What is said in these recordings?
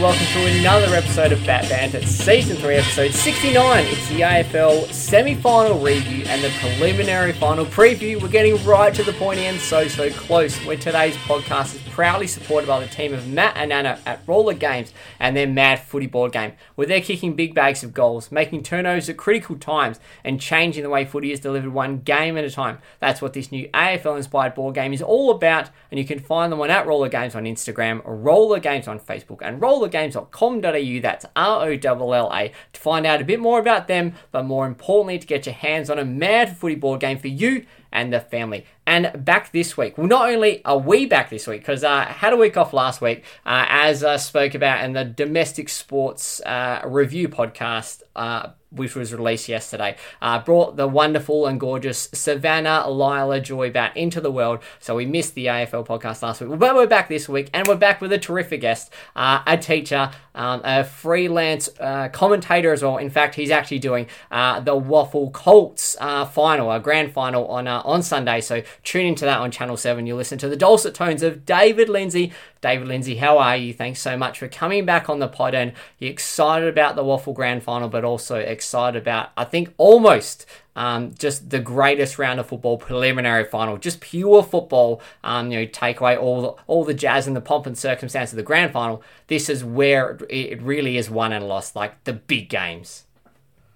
welcome to another episode of Batt Banter, Season 3, Episode 69. It's the AFL semi final review and the preliminary final preview. We're getting right to the pointy end, so, so close, where today's podcast is proudly supported by the team of Matt and Anna at Rolla Games and their Mad Footy board game, where they're kicking big bags of goals, making turnovers at critical times, and changing the way footy is delivered one game at a time. That's what this new AFL inspired board game is all about, and you can find them on at Rolla Games on Instagram, Rolla Games on Facebook, and rollagames.com.au. That's R O L L A to find out a bit more about them, but more importantly, to get your hands on a mad footy board game for you and the family. And back this week. Well, not only are we back this week, because I uh, had a week off last week, uh, as I spoke about in the domestic sports uh, review podcast uh, which was released yesterday, uh, brought the wonderful and gorgeous Savannah Lila Joy back into the world. So we missed the AFL podcast last week, but we're back this week, and we're back with a terrific guest, uh, a teacher, um, a freelance uh, commentator as well. In fact, he's actually doing uh, the WAFL Colts uh, final, a grand final on on Sunday. So tune into that on Channel Seven. You'll listen to the dulcet tones of David Lindsay. David Lindsay, how are you? Thanks so much for coming back on the pod, and you're excited about the WAFL grand final, but also excited about, I think, almost um, just the greatest round of football preliminary final, just pure football. Um, you know, take away all the, all the jazz and the pomp and circumstance of the grand final. This is where it really is won and lost, like the big games.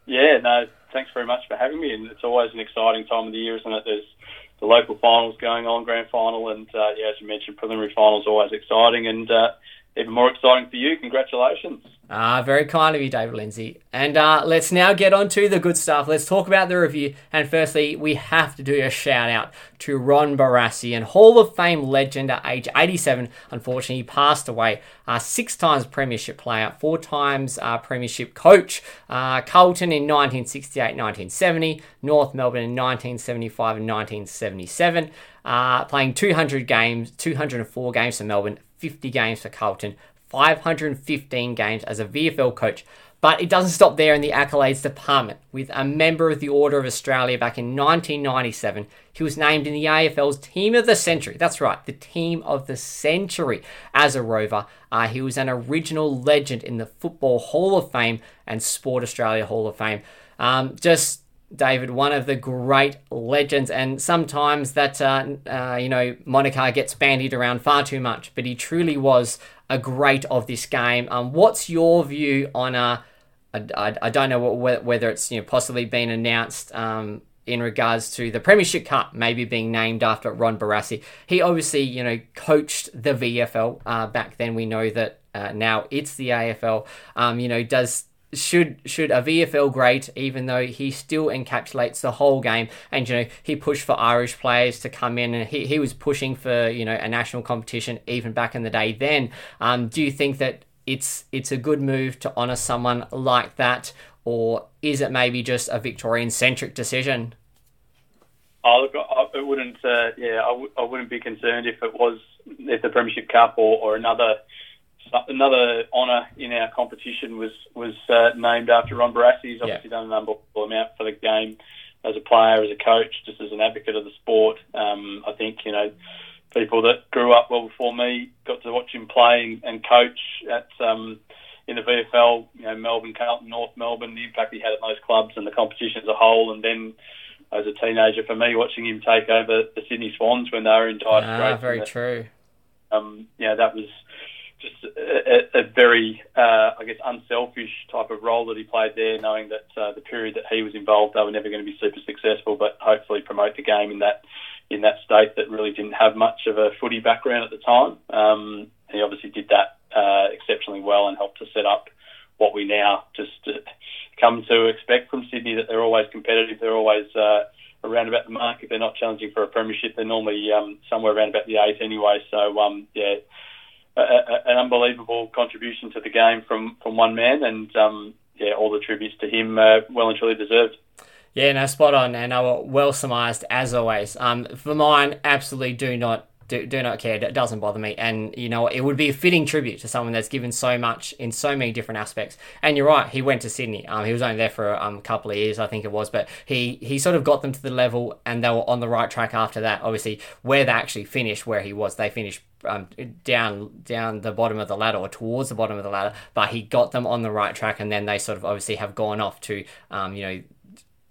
Yeah, no, thanks very much for having me, and it's always an exciting time of the year, isn't it? There's the local finals going on, grand final, and uh, yeah, as you mentioned, preliminary finals always exciting, and uh, even more exciting for you. Congratulations. Ah, very kind of you, David Lindsay. And uh, let's now get on to the good stuff. Let's talk about the review. And firstly, we have to do a shout out to Ron Barassi, and Hall of Fame legend at age 87. Unfortunately, he passed away. Uh, six times Premiership player, four times uh, Premiership coach. Uh, Carlton in 1968 1970, North Melbourne in 1975 and 1977. Uh, playing 200 games, 204 games for Melbourne, 50 games for Carlton, 515 games as a VFL coach. But it doesn't stop there in the accolades department. With a member of the Order of Australia back in 1997, he was named in the AFL's Team of the Century. That's right, the Team of the Century as a rover. Uh, he was an original legend in the Football Hall of Fame and Sport Australia Hall of Fame. Um, just David, one of the great legends, and sometimes that uh, uh, you know moniker gets bandied around far too much, but he truly was a great of this game. Um, what's your view on a? Uh, I, I don't know what, whether it's you know possibly been announced um, in regards to the Premiership Cup maybe being named after Ron Barassi. He obviously you know coached the VFL uh, back then. We know that uh, now it's the AFL. Um, you know does should should a VFL great, even though he still encapsulates the whole game. And you know, he pushed for Irish players to come in, and he, he was pushing for you know a national competition even back in the day. Then, um, do you think that it's it's a good move to honour someone like that, or is it maybe just a Victorian centric decision? Oh, look, I, wouldn't. Uh, yeah, I w- I wouldn't be concerned if it was if the Premiership Cup or, or another another honour in our competition was was uh, named after Ron Barassi. He's obviously yeah. done an unbelievable amount for the game as a player, as a coach, just as an advocate of the sport. Um, I think you know people that grew up well before me got to watch him play and coach at um, in the VFL. You know, Melbourne, Carlton, North Melbourne. The impact he had at those clubs and the competition as a whole, and then. As a teenager, for me, watching him take over the Sydney Swans when they were in dire straits. Ah, very true. Um, yeah, that was just a, a very, uh, I guess, unselfish type of role that he played there, knowing that uh, the period that he was involved, they were never going to be super successful, but hopefully promote the game in that in that state that really didn't have much of a footy background at the time. Um, he obviously did that uh, exceptionally well and helped to set up what we now just uh, come to expect from Sydney that they're always competitive, they're always uh, around about the mark. If they're not challenging for a premiership, they're normally um, somewhere around about the eight anyway. So um, yeah, a, an unbelievable contribution to the game from, from one man, and um, yeah, all the tributes to him uh, well and truly deserved. Yeah, no, spot on, and I well surmised as always. Um, for mine, absolutely do not do, do not care. It doesn't bother me. And, you know, it would be a fitting tribute to someone that's given so much in so many different aspects. And you're right, he went to Sydney. Um, he was only there for um, a couple of years, I think it was, but he, he sort of got them to the level and they were on the right track after that. Obviously, where they actually finished, where he was, they finished um, down down the bottom of the ladder or towards the bottom of the ladder, but he got them on the right track, and then they sort of obviously have gone off to um, you know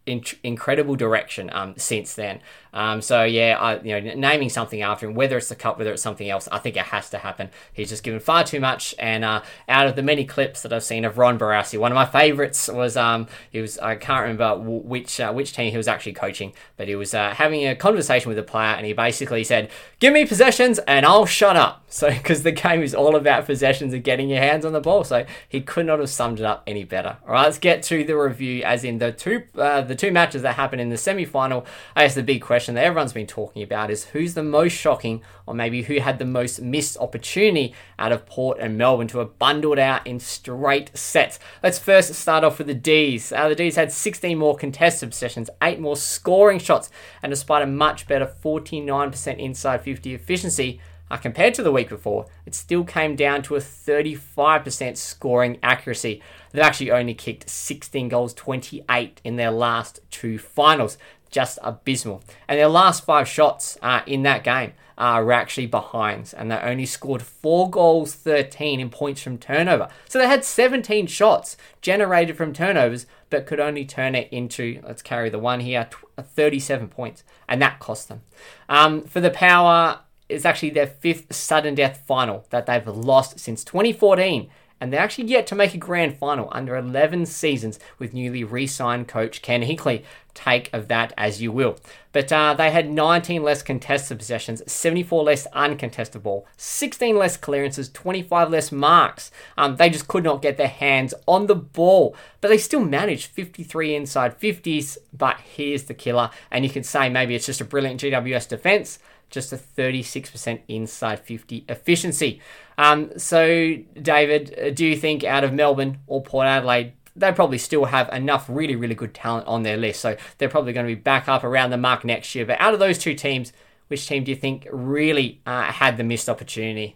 in- incredible direction um, since then. Um, so yeah, I, you know, naming something after him, whether it's the cup, whether it's something else, I think it has to happen. He's just given far too much, and uh, out of the many clips that I've seen of Ron Barassi, one of my favourites was um, he was I can't remember which uh, which team he was actually coaching, but he was uh, having a conversation with a player, and he basically said, "Give me possessions, and I'll shut up." So because the game is all about possessions and getting your hands on the ball, so he could not have summed it up any better. All right, let's get to the review, as in the two uh, the two matches that happened in the semi final. I guess the big question that everyone's been talking about is who's the most shocking, or maybe who had the most missed opportunity out of Port and Melbourne to have bundled out in straight sets. Let's first start off with the D's. Uh, the D's had 16 more contested possessions, 8 more scoring shots, and despite a much better 49% inside 50 efficiency, uh, compared to the week before, it still came down to a 35% scoring accuracy. They've actually only kicked 16 goals, 28 in their last two finals. Just abysmal. And their last five shots uh, in that game uh, were actually behinds, and they only scored four goals, 13 in points from turnover. So they had 17 shots generated from turnovers, but could only turn it into, let's carry the one here, 37 points, and that cost them. Um, for the power, it's actually their fifth sudden death final that they've lost since 2014 and they're actually yet to make a grand final under 11 seasons with newly re signed coach Ken Hinkley. Take of that as you will. But uh, they had 19 less contested possessions, 74 less uncontested ball, 16 less clearances, 25 less marks. Um, they just could not get their hands on the ball, but they still managed 53 inside 50s. But here's the killer, and you can say maybe it's just a brilliant GWS defense just a 36% inside 50 efficiency. Um, so, David, uh, do you think out of Melbourne or Port Adelaide, they probably still have enough really, really good talent on their list. So they're probably going to be back up around the mark next year. But out of those two teams, which team do you think really uh, had the missed opportunity?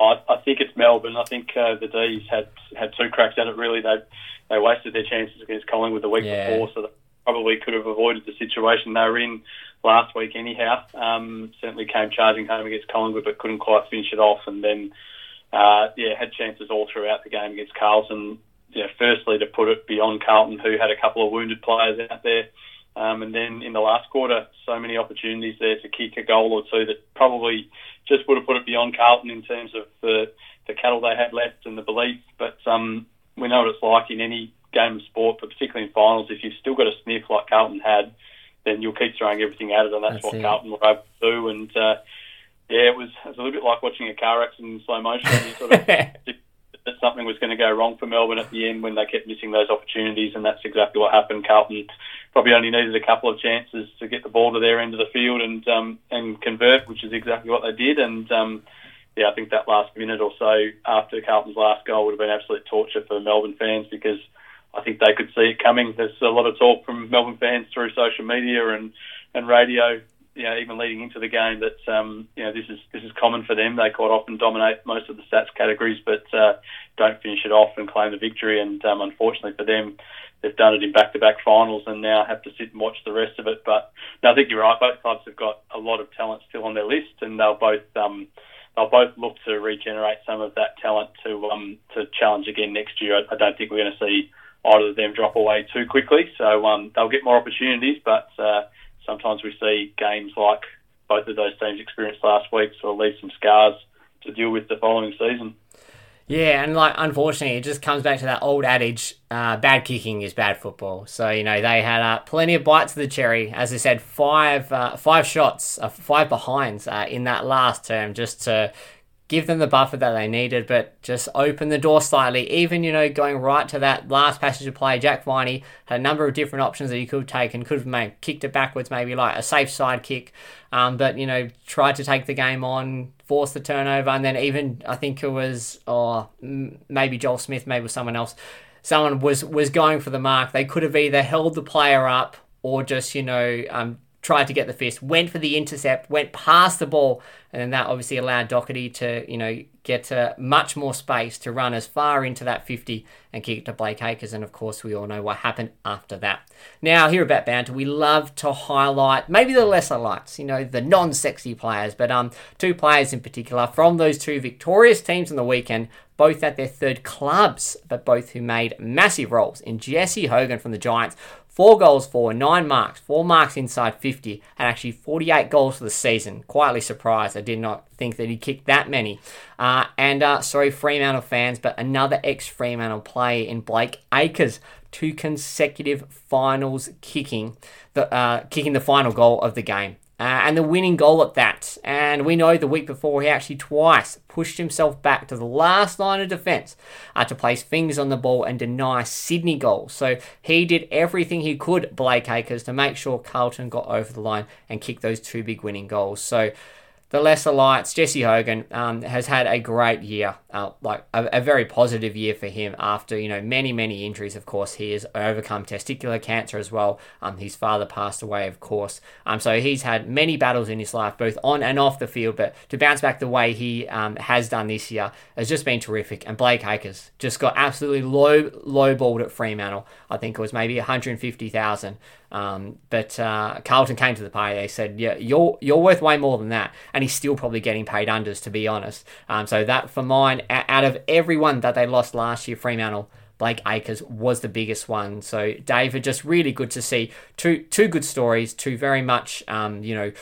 I, I think it's Melbourne. I think uh, the D's had had two cracks at it. Really, they they wasted their chances against Collingwood the week yeah. before, so they probably could have avoided the situation they were in last week anyhow. Um, certainly came charging home against Collingwood, but couldn't quite finish it off. And then, uh, yeah, had chances all throughout the game against Carlton. Yeah, firstly to put it beyond Carlton, who had a couple of wounded players out there. Um, and then in the last quarter, so many opportunities there to kick a goal or two that probably just would have put it beyond Carlton in terms of the, the cattle they had left and the belief. But um, we know what it's like in any game of sport, but particularly in finals, if you've still got a sniff like Carlton had, then you'll keep throwing everything at it, and that's, that's what it. Carlton were able to do. And uh, yeah, it was it was a little bit like watching a car accident in slow motion. You sort of that something was going to go wrong for Melbourne at the end when they kept missing those opportunities, and that's exactly what happened. Carlton probably only needed a couple of chances to get the ball to their end of the field and um, and convert, which is exactly what they did. And um, yeah, I think that last minute or so after Carlton's last goal would have been absolute torture for Melbourne fans because I think they could see it coming. There's a lot of talk from Melbourne fans through social media and, and radio, you know, even leading into the game that um, you know this is this is common for them. They quite often dominate most of the stats categories, but uh, don't finish it off and claim the victory. And um, unfortunately for them, they've done it in back-to-back finals and now have to sit and watch the rest of it. But no, I think you're right. Both clubs have got a lot of talent still on their list, and they'll both. Um, they'll both look to regenerate some of that talent to um, to challenge again next year. I, I don't think we're going to see either of them drop away too quickly. So um, they'll get more opportunities, but uh, sometimes we see games like both of those teams experienced last week sort of leave some scars to deal with the following season. Yeah, and like unfortunately, it just comes back to that old adage: uh, bad kicking is bad football. So you know they had uh, plenty of bites of the cherry. As I said, five uh, five shots, uh, five behinds uh, in that last term, just to give them the buffer that they needed, but just open the door slightly. Even, you know, going right to that last passage play, Jack Viney had a number of different options that he could take and could have made, kicked it backwards, maybe like a safe side kick, um, but, you know, tried to take the game on, force the turnover, and then even, I think it was, or oh, maybe Joel Smith, maybe someone else, someone was, was going for the mark. They could have either held the player up or just, you know, um, tried to get the fist, went for the intercept, went past the ball, and then that obviously allowed Docherty to, you know, get uh, much more space to run as far into that 50 and kick it to Blake Acres. And of course, we all know what happened after that. Now, here about Banter, we love to highlight maybe the lesser lights, you know, the non sexy players, but um, two players in particular from those two victorious teams on the weekend both at their third clubs, but both who made massive roles in Jesse Hogan from the Giants. Four goals for, nine marks, four marks inside 50, and actually 48 goals for the season. Quietly surprised. I did not think that he kicked that many. Uh, and uh, sorry, Fremantle fans, but another ex Fremantle player in Blake Acres. Two consecutive finals kicking the uh, kicking the final goal of the game. Uh, and the winning goal at that. And we know the week before he actually twice pushed himself back to the last line of defence uh, to place fingers on the ball and deny Sydney goals. So he did everything he could, Blake Acres, to make sure Carlton got over the line and kicked those two big winning goals. So the lesser lights, Jesse Hogan um, has had a great year, uh, like a, a, very positive year for him after you know many many injuries. Of course, he has overcome testicular cancer as well. Um, his father passed away, of course. Um, so he's had many battles in his life, both on and off the field. But to bounce back the way he um, has done this year has just been terrific. And Blake Acres just got absolutely low low balled at Fremantle. I think it was maybe 150,000. Um, but uh, Carlton came to the party. They said, "Yeah, you're you're worth way more than that," and he's still probably getting paid unders, to be honest. Um, so that for mine, out of everyone that they lost last year, Fremantle. Blake Acres was the biggest one. So David, just really good to see two two good stories, two very much um, you know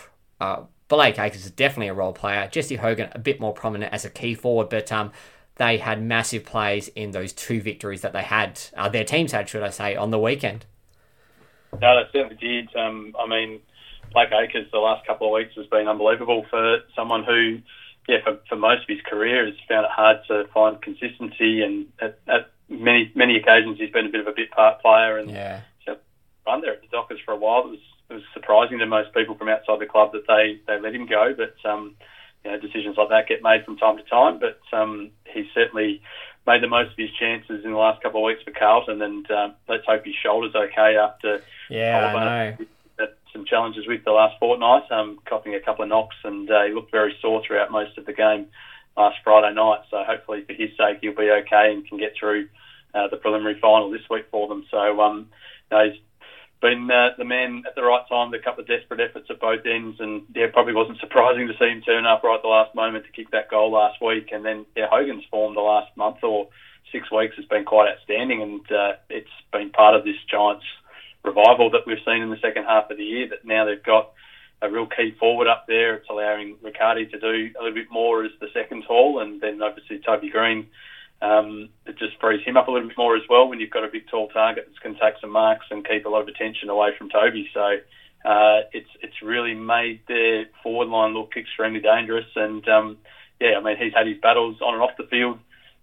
uh, Blake Acres is definitely a role player. Jesse Hogan a bit more prominent as a key forward, but um, they had massive plays in those two victories that they had. Uh, their teams had, should I say, on the weekend. No, they certainly did. Um, I mean, Blake Acres the last couple of weeks has been unbelievable for someone who, yeah, for, for most of his career has found it hard to find consistency, and at, at many many occasions he's been a bit of a bit part player and yeah. run there at the Dockers for a while. It was it was surprising to most people from outside the club that they they let him go, but um, you know decisions like that get made from time to time. But um, he's certainly made the most of his chances in the last couple of weeks for Carlton, and um, let's hope his shoulder's okay after yeah, I know. some challenges with the last fortnight, um, copying a couple of knocks, and uh, he looked very sore throughout most of the game last Friday night. So hopefully, for his sake, he'll be okay and can get through uh, the preliminary final this week for them. So um, you know, he's been uh, the man at the right time, a couple of desperate efforts at both ends, and yeah, probably wasn't surprising to see him turn up right at the last moment to kick that goal last week. And then yeah, Hogan's form the last month or six weeks has been quite outstanding, and uh, it's been part of this Giants revival that we've seen in the second half of the year. That now they've got a real key forward up there. It's allowing Riccardi to do a little bit more as the second tall, and then obviously Toby Greene um, it just frees him up a little bit more as well when you've got a big tall target that can take some marks and keep a lot of attention away from Toby. So uh, it's it's really made their forward line look extremely dangerous. And um, yeah, I mean he's had his battles on and off the field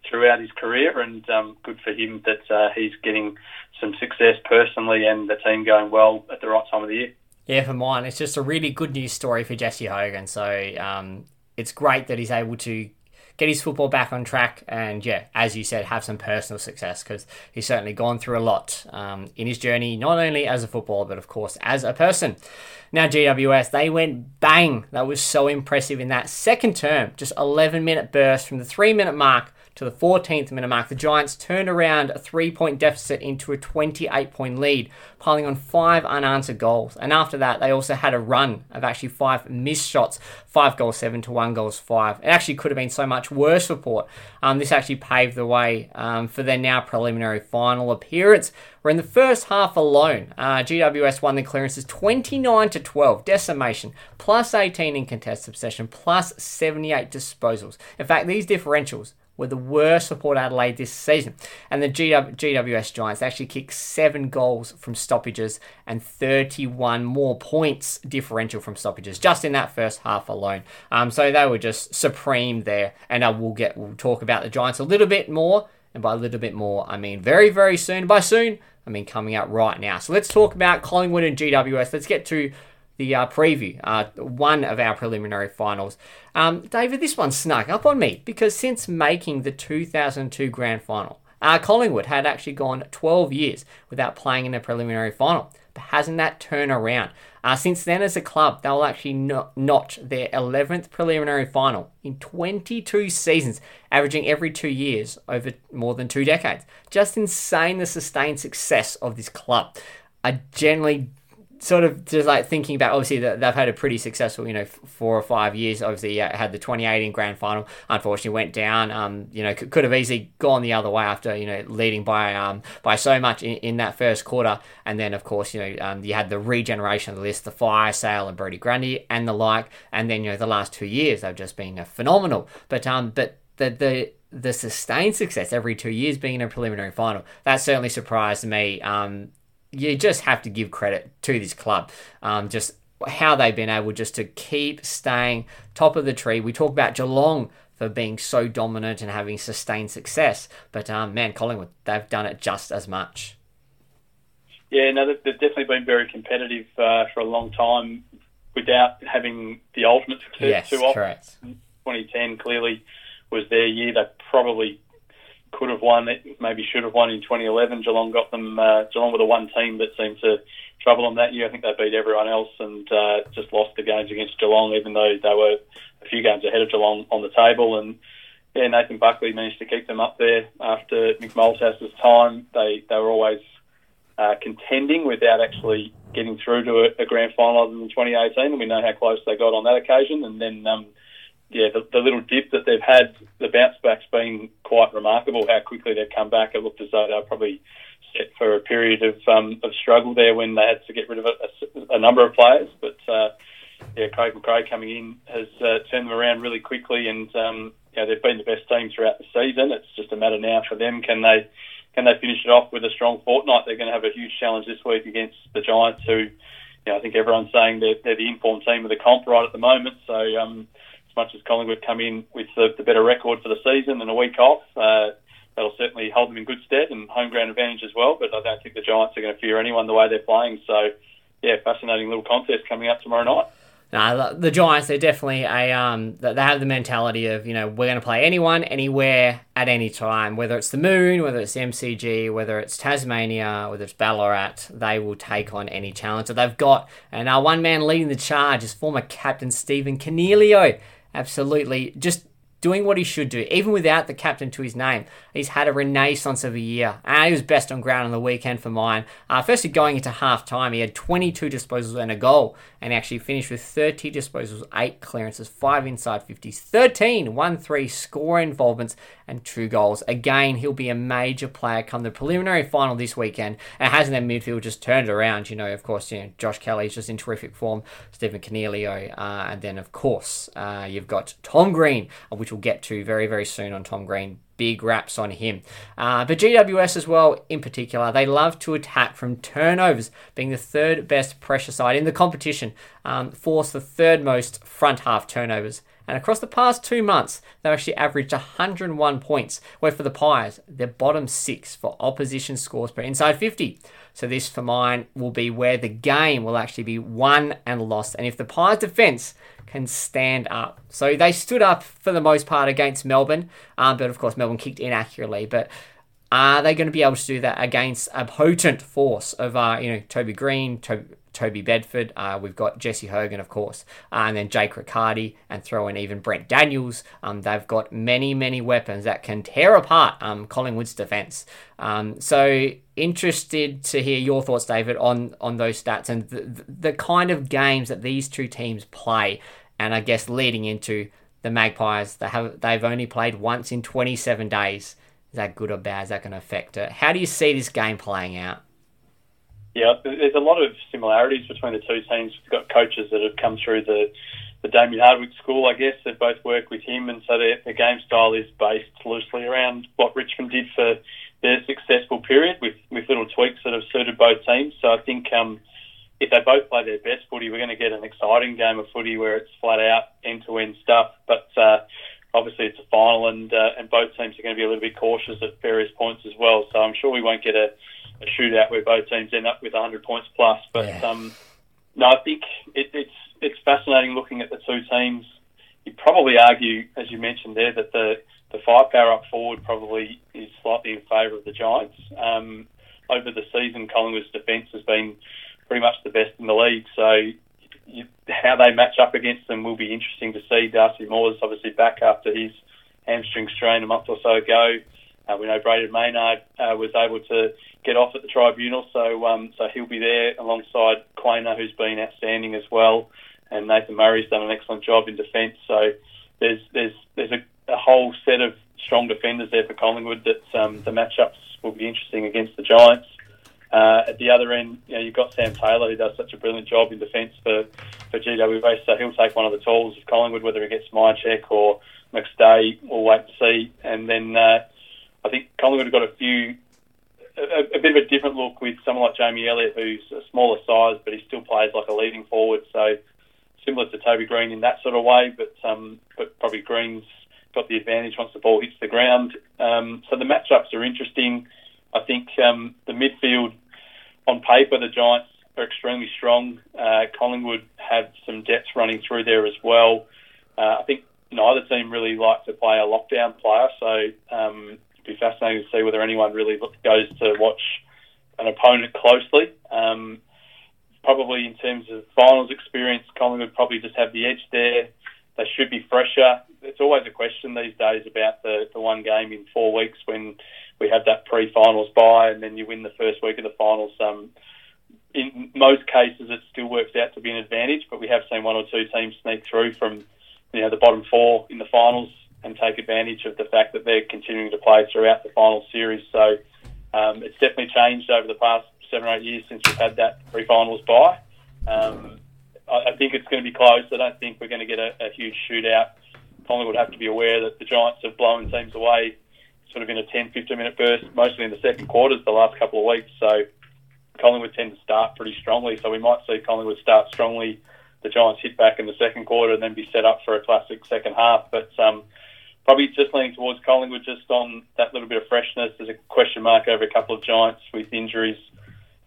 throughout his career, and um, good for him that uh, he's getting some success personally and the team going well at the right time of the year. Yeah, for mine, it's just a really good news story for Jesse Hogan. So um, it's great that he's able to get his football back on track, and yeah, as you said, have some personal success because he's certainly gone through a lot um, in his journey, not only as a footballer, but of course as a person. Now, GWS, they went bang. That was so impressive in that second term. Just 11 minute burst from the three minute mark to the 14th minute mark, the Giants turned around a three point deficit into a 28 point lead, piling on five unanswered goals. And after that, they also had a run of actually five missed shots five goals seven to one goals five. It actually could have been so much worse for Port. Um, this actually paved the way um, for their now preliminary final appearance. Where in the first half alone, uh, GWS won the clearances 29 to 12, decimation, plus 18 in contested possession, plus 78 disposals. In fact, these differentials were the worst for Port Adelaide this season. And the GW- GWS Giants actually kicked seven goals from stoppages and 31 more points differential from stoppages just in that first half alone. Um, so they were just supreme there. And uh, we'll get we'll talk about the Giants a little bit more. And by a little bit more, I mean very, very soon. By soon, I mean coming out right now. So let's talk about Collingwood and GWS. Let's get to the uh, preview, uh, one of our preliminary finals. Um, David, this one snuck up on me because since making the 2002 grand final, Uh, Collingwood had actually gone 12 years without playing in a preliminary final. But hasn't that turned around? Uh, since then, as a club, they'll actually not, notch their 11th preliminary final in 22 seasons, averaging every two years over more than two decades. Just insane the sustained success of this club. I generally sort of just like thinking about obviously that they've had a pretty successful you know four or five years. Obviously had the 2018 grand final unfortunately went down um you know could, could have easily gone the other way after you know leading by um by so much in, in that first quarter. And then of course you know um, you had the regeneration of the list the fire sale and Brodie Grundy and the like. And then you know the last two years they've just been uh, phenomenal. But um but the the the sustained success every two years being in a preliminary final that certainly surprised me. Um you just have to give credit to this club. Um, just how they've been able just to keep staying top of the tree. We talk about Geelong for being so dominant and having sustained success, but um, man, Collingwood, they've done it just as much. Yeah, no, they've definitely been very competitive uh, for a long time without having the ultimate success yes, too often. Correct. 2010 clearly was their year. They probably could have won maybe should have won in 2011. Geelong got them. Uh, Geelong were the one team that seemed to trouble them that year. I think they beat everyone else and uh, just lost the games against Geelong, even though they were a few games ahead of Geelong on the table. And yeah, Nathan Buckley managed to keep them up there after Mick Malthouse's time. They they were always uh, contending without actually getting through to a, a grand final than 2018, and we know how close they got on that occasion. And then um, yeah, the, the little dip that they've had, the bounce back's been quite remarkable. How quickly they've come back. It looked as though they were probably set for a period of um, of struggle there when they had to get rid of a, a number of players. But uh, yeah, Craig McRae coming in has uh, turned them around really quickly, and um, they've been the best team throughout the season. It's just a matter now for them. Can they can they finish it off with a strong fortnight? They're going to have a huge challenge this week against the Giants, who you know, I think everyone's saying they're, they're the informed team of the comp right at the moment. So um, much as Collingwood come in with the, the better record for the season and a week off, uh, that'll certainly hold them in good stead and home ground advantage as well. But I don't think the Giants are going to fear anyone the way they're playing. So, yeah, fascinating little contest coming up tomorrow night. No, the Giants, they're definitely a um, they have the mentality of you know we're going to play anyone, anywhere, at any time, whether it's the Moon, whether it's the MCG, whether it's Tasmania, whether it's Ballarat, they will take on any challenge that they've got. And our one man leading the charge is former captain Stephen Coniglio. Absolutely. Just doing what he should do, even without the captain to his name. He's had a renaissance of a year, and he was best on ground on the weekend for mine. Uh, firstly, going into half time, he had 22 disposals and a goal, and actually finished with 30 disposals, 8 clearances, 5 inside 50s, 13 1 3 score involvements, and 2 goals. Again, he'll be a major player come the preliminary final this weekend, and hasn't their midfield just turned around. You know, of course, you know, Josh Kelly's just in terrific form, Stephen Coniglio, uh, and then, of course, uh, you've got Tom Green, which we'll get to very, very soon on Tom Green big raps on him. Uh, but GWS as well, in particular, they love to attack from turnovers, being the third best pressure side in the competition, um, force the third most front half turnovers. And across the past two months, they've actually averaged 101 points, where for the Pies, they're bottom six for opposition scores per inside 50. So this for mine will be where the game will actually be won and lost. And if the Pies defence can stand up. So they stood up for the most part against Melbourne, um, but of course Melbourne kicked inaccurately. But are they going to be able to do that against a potent force of uh, you know Toby Greene, Toby, Toby Bedford? Uh, we've got Jesse Hogan, of course, uh, and then Jake Riccardi, and throw in even Brent Daniels. Um, they've got many many weapons that can tear apart um, Collingwood's defence. Um, so interested to hear your thoughts, David, on on those stats and the, the kind of games that these two teams play, and I guess leading into the Magpies, they have they've only played once in 27 days is that good or bad? Is that going to affect it? How do you see this game playing out? Yeah, there's a lot of similarities between the two teams. We've got coaches that have come through the the Damien Hardwick school, I guess. They've both worked with him, and so their, their game style is based loosely around what Richmond did for their successful period, with with little tweaks that have suited both teams. So I think um, if they both play their best footy, we're going to get an exciting game of footy where it's flat out end to end stuff. But uh, obviously it's a final, and uh, and both teams are going to be a little bit cautious at various points as well. So I'm sure we won't get a, a shootout where both teams end up with 100 points plus. But yeah. um, no, I think it, it's it's fascinating looking at the two teams. You'd probably argue, as you mentioned there, that the the firepower up forward probably is slightly in favour of the Giants. Um, over the season, Collingwood's defence has been pretty much the best in the league. So you, how they match up against them will be interesting to see. Darcy Moore's obviously back after his hamstring strain a month or so ago. Uh, we know Brayden Maynard uh, was able to get off at the tribunal, so um, so he'll be there alongside Quaynor, who's been outstanding as well, and Nathan Murray's done an excellent job in defence. So there's there's there's a, a, whole set of strong defenders there for Collingwood that um, the matchups will be interesting against the Giants. Uh, at the other end, you know, you've got Sam Taylor, who does such a brilliant job in defence for, for GWA, so he'll take one of the tools of Collingwood, whether he gets Mihocek or McStay, we'll wait to see. And then uh, I think Collingwood have got a few, a, a, bit of a different look with someone like Jamie Elliott, who's a smaller size, but he still plays like a leading forward. So similar to Toby Greene in that sort of way, but um, but probably Greene's got the advantage once the ball hits the ground. Um, so the matchups are interesting. I think um, the midfield, on paper, the Giants are extremely strong. Uh, Collingwood have some depth running through there as well. Uh, I think neither team really like to play a lockdown player, so um, be fascinating to see whether anyone really goes to watch an opponent closely. Um, probably in terms of finals experience, Collingwood probably just have the edge there. They should be fresher. It's always a question these days about the, the one game in four weeks when we have that pre-finals bye and then you win the first week of the finals. Um, in most cases, it still works out to be an advantage, but we have seen one or two teams sneak through from you know the bottom four in the finals and take advantage of the fact that they're continuing to play throughout the final series. So um, it's definitely changed over the past seven or eight years since we've had that pre-finals bye. Um, I, I, think it's going to be close. I don't think we're going to get a, a huge shootout. Collingwood have to be aware that the Giants have blown teams away sort of in a 10, 15 minute burst, mostly in the second quarters the last couple of weeks. So Collingwood tend to start pretty strongly. So we might see Collingwood start strongly, the Giants hit back in the second quarter, and then be set up for a classic second half. But um, probably just leaning towards Collingwood just on that little bit of freshness. There's a question mark over a couple of Giants with injuries.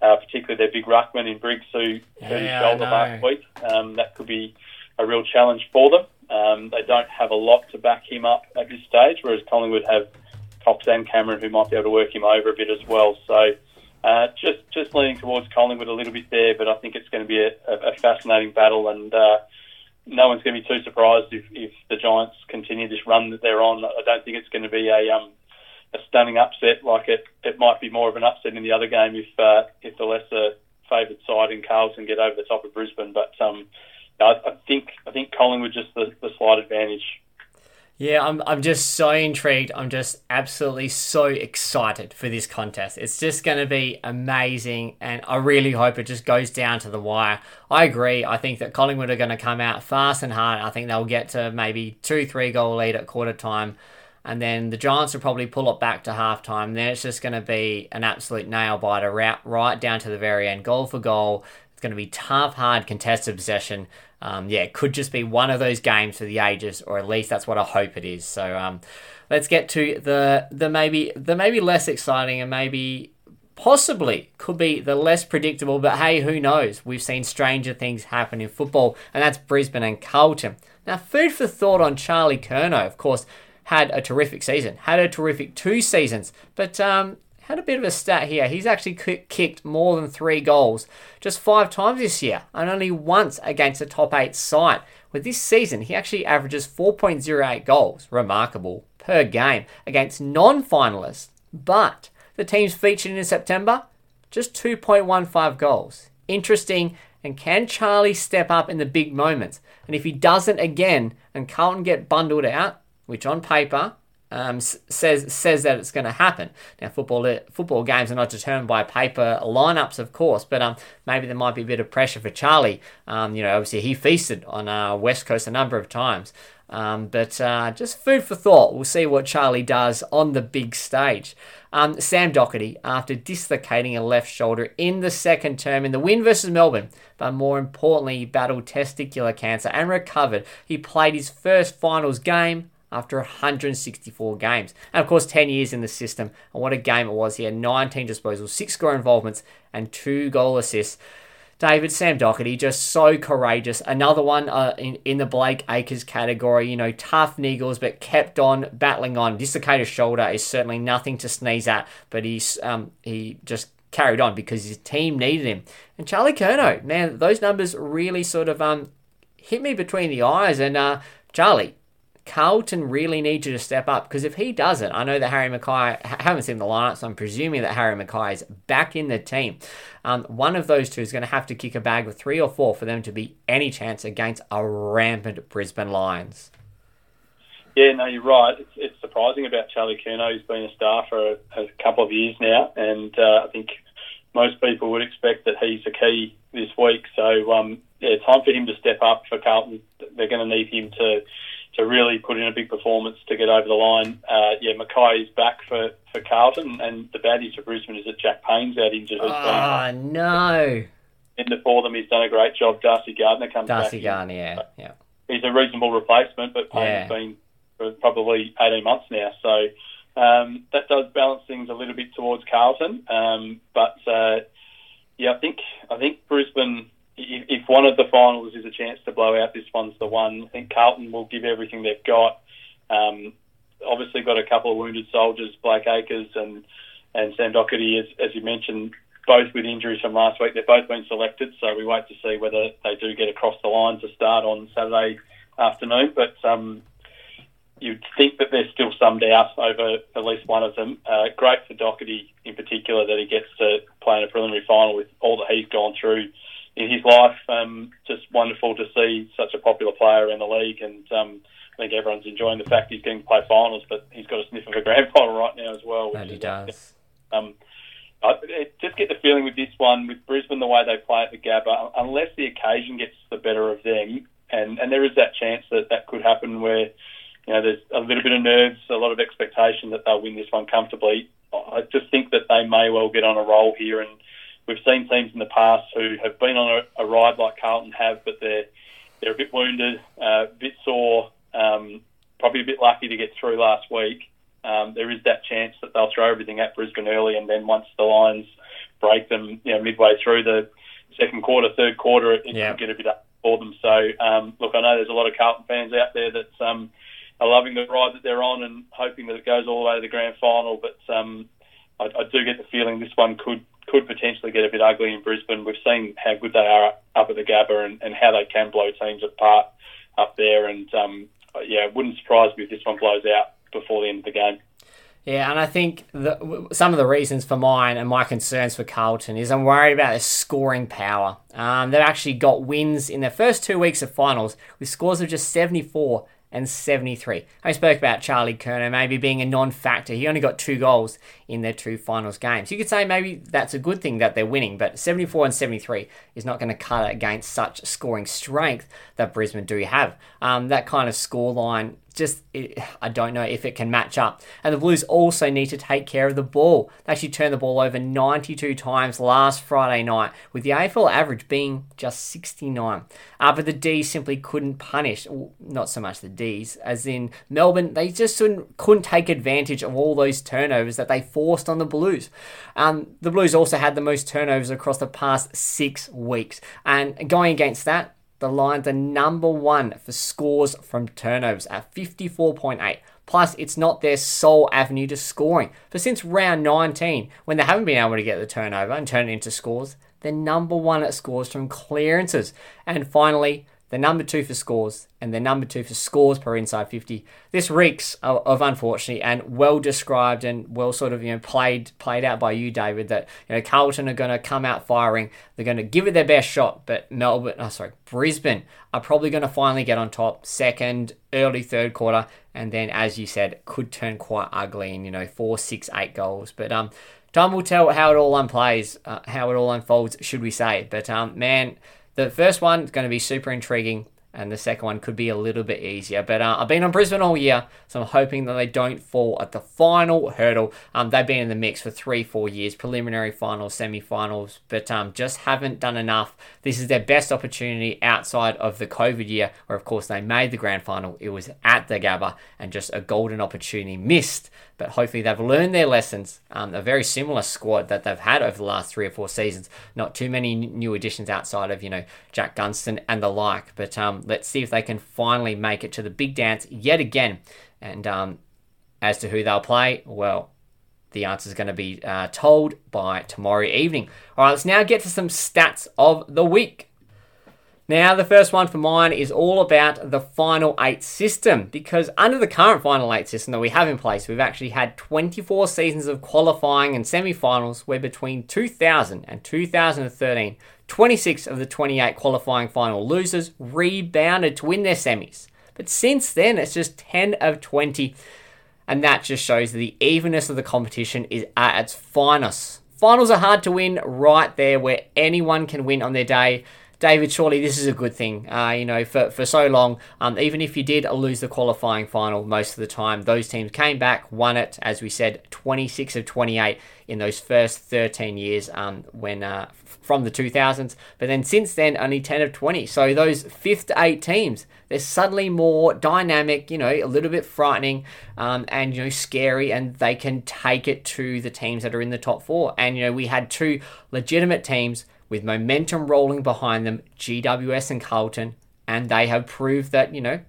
Uh, particularly their big ruckman in Briggs, who hurt his shoulder last week. Um, that could be a real challenge for them. Um, they don't have a lot to back him up at this stage, whereas Collingwood have Cox and Cameron, who might be able to work him over a bit as well. So uh, just just leaning towards Collingwood a little bit there, but I think it's going to be a, a fascinating battle, and uh, no one's going to be too surprised if, if the Giants continue this run that they're on. I don't think it's going to be a um, a stunning upset like it. It might be more of an upset in the other game if uh, if the lesser favoured side in Carlton get over the top of Brisbane, but um, I, I think I think Collingwood just the, the slight advantage. Yeah, I'm, I'm just so intrigued. I'm just absolutely so excited for this contest. It's just going to be amazing, and I really hope it just goes down to the wire. I agree. I think that Collingwood are going to come out fast and hard. I think they'll get to maybe two, three goal lead at quarter time, and then the Giants will probably pull it back to half time. Then it's just going to be an absolute nail biter right, right down to the very end, goal for goal. It's going to be tough, hard, contested possession um, yeah, it could just be one of those games for the ages, or at least that's what I hope it is. So um, let's get to the the maybe the maybe less exciting and maybe possibly could be the less predictable. But hey, who knows? We've seen stranger things happen in football, and that's Brisbane and Carlton. Now, food for thought on Charlie Curnow, of course, had a terrific season, had a terrific two seasons, but um, had a bit of a stat here. He's actually kicked more than three goals just five times this year, and only once against a top eight side. With this season, he actually averages 4.08 goals, remarkable, per game against non finalists. But the teams featured in September, just 2.15 goals. Interesting. And can Charlie step up in the big moments? And if he doesn't again, and Carlton get bundled out, which on paper um, says says that it's going to happen. Now, football uh, football games are not determined by paper lineups, of course, but um, maybe there might be a bit of pressure for Charlie. Um, you know, obviously he feasted on uh, West Coast a number of times. Um, but uh, just food for thought. We'll see what Charlie does on the big stage. Um, Sam Docherty, after dislocating a left shoulder in the second term in the win versus Melbourne, but more importantly, battled testicular cancer and recovered. He played his first finals game after 164 games. And of course, 10 years in the system. And what a game it was. He had 19 disposals, 6 score involvements, and 2 goal assists. David, Sam Docherty, just so courageous. Another one uh, in, in the Blake Acres category, you know, tough niggles, but kept on battling on. Dislocated shoulder is certainly nothing to sneeze at, but he's um, he just carried on because his team needed him. And Charlie Curnow, man, those numbers really sort of um, hit me between the eyes. And uh, Charlie, Carlton really need you to step up because if he doesn't, I know that Harry McKay, I haven't seen the lineup, so I'm presuming that Harry McKay is back in the team. Um, one of those two is going to have to kick a bag of three or four for them to be any chance against a rampant Brisbane Lions. Yeah, no, you're right. It's, it's surprising about Charlie Curnow. He's been a star for a, a couple of years now, and uh, I think most people would expect that he's the key this week. So, um, yeah, time for him to step up for Carlton. They're going to need him to to really put in a big performance to get over the line. Uh, yeah, McKay is back for, for Carlton, and the bad news for Brisbane is that Jack Payne's out injured. Oh, no. In the for them, he's done a great job. Darcy Gardiner comes Darcy back. Darcy Gardiner, yeah. yeah. He's a reasonable replacement, but Payne's yeah. been for probably 18 months now. So um, that does balance things a little bit towards Carlton. Um, but uh, yeah, I think I think Brisbane if one of the finals is a chance to blow out, this one's the one. I think Carlton will give everything they've got. Um, obviously, got a couple of wounded soldiers, Blake Acres and and Sam Docherty, as, as you mentioned, both with injuries from last week. They've both been selected, so we wait to see whether they do get across the line to start on Saturday afternoon. But um, you'd think that there's still some doubt over at least one of them. Uh, great for Docherty in particular that he gets to play in a preliminary final with all that he's gone through in his life. Um, just wonderful to see such a popular player in the league, and um, I think everyone's enjoying the fact he's getting to play finals, but he's got a sniff of a grand final right now as well. And he does. Um, I just get the feeling with this one, with Brisbane, the way they play at the Gabba, unless the occasion gets the better of them, and, and there is that chance that that could happen where, you know, there's a little bit of nerves, a lot of expectation that they'll win this one comfortably. I just think that they may well get on a roll here and we've seen teams in the past who have been on a, a ride like Carlton have, but they're they're a bit wounded, uh, a bit sore, um, probably a bit lucky to get through last week. Um, there is that chance that they'll throw everything at Brisbane early, and then once the Lions break them, you know, midway through the second quarter, third quarter, it, it could get a bit up for them. So, um, look, I know there's a lot of Carlton fans out there that um, are loving the ride that they're on and hoping that it goes all the way to the grand final. But um, I, I do get the feeling this one could could potentially get a bit ugly in Brisbane. We've seen how good they are up at the Gabba and, and how they can blow teams apart up there. And um, yeah, it wouldn't surprise me if this one blows out before the end of the game. Yeah, and I think the, some of the reasons for mine and my concerns for Carlton is I'm worried about their scoring power. Um, they've actually got wins in their first two weeks of finals with scores of just 74 and 73. I spoke about Charlie Curnow maybe being a non factor. He only got two goals in their two finals games. You could say maybe that's a good thing that they're winning, but 74 and 73 is not going to cut it against such scoring strength that Brisbane do have. Um, that kind of score line just it, I don't know if it can match up. And the Blues also need to take care of the ball. They actually turned the ball over 92 times last Friday night, with the AFL average being just 69. Uh, but the D's simply couldn't punish, well, not so much the D's, as in Melbourne, they just couldn't, couldn't take advantage of all those turnovers that they forced on the Blues. Um, the Blues also had the most turnovers across the past six weeks. And going against that, the Lions are number one for scores from turnovers at 54.8. Plus, it's not their sole avenue to scoring. For since round 19, when they haven't been able to get the turnover and turn it into scores, they're number one at scores from clearances. And finally, the number two for scores, and the number two for scores per inside 50. This reeks of, of, unfortunately and well described and well sort of you know played played out by you, David. That you know Carlton are going to come out firing. They're going to give it their best shot, but Melbourne, oh sorry, Brisbane are probably going to finally get on top, second, early third quarter, and then as you said, could turn quite ugly in you know four, six, eight goals. But um, time will tell how it all unplays, uh, how it all unfolds, should we say? But um, man the first one is going to be super intriguing. and the second one could be a little bit easier. But uh, I've been on Brisbane all year, so I'm hoping that they don't fall at the final hurdle. Um, they've been in the mix for three, four years, preliminary finals, semi-finals, but um, just haven't done enough. This is their best opportunity outside of the COVID year, where of course they made the grand final. It was at the Gabba, and just a golden opportunity missed. But hopefully they've learned their lessons. Um, a very similar squad that they've had over the last three or four seasons. Not too many new additions outside of you know Jack Gunston and the like, but um, let's see if they can finally make it to the big dance yet again. And um, as to who they'll play, well, the answer is going to be uh, told by tomorrow evening. All right, let's now get to some stats of the week. Now, the first one for mine is all about the final eight system because under the current final eight system that we have in place, we've actually had 24 seasons of qualifying and semi finals where between 2000 and 2013, 26 of the 28 qualifying final losers rebounded to win their semis. But since then, it's just 10 of 20. And that just shows that the evenness of the competition is at its finest. Finals are hard to win right there where anyone can win on their day. David, surely this is a good thing. Uh, you know, for, for so long, um, even if you did lose the qualifying final most of the time, those teams came back, won it, as we said, 26 of 28 in those first 13 years um, when uh, from the 2000s. But then since then, only 10 of 20. So those fifth to eight teams, they're suddenly more dynamic, you know, a little bit frightening um, and, you know, scary, and they can take it to the teams that are in the top four. And, you know, we had two legitimate teams with momentum rolling behind them, GWS and Carlton, and they have proved that, you know,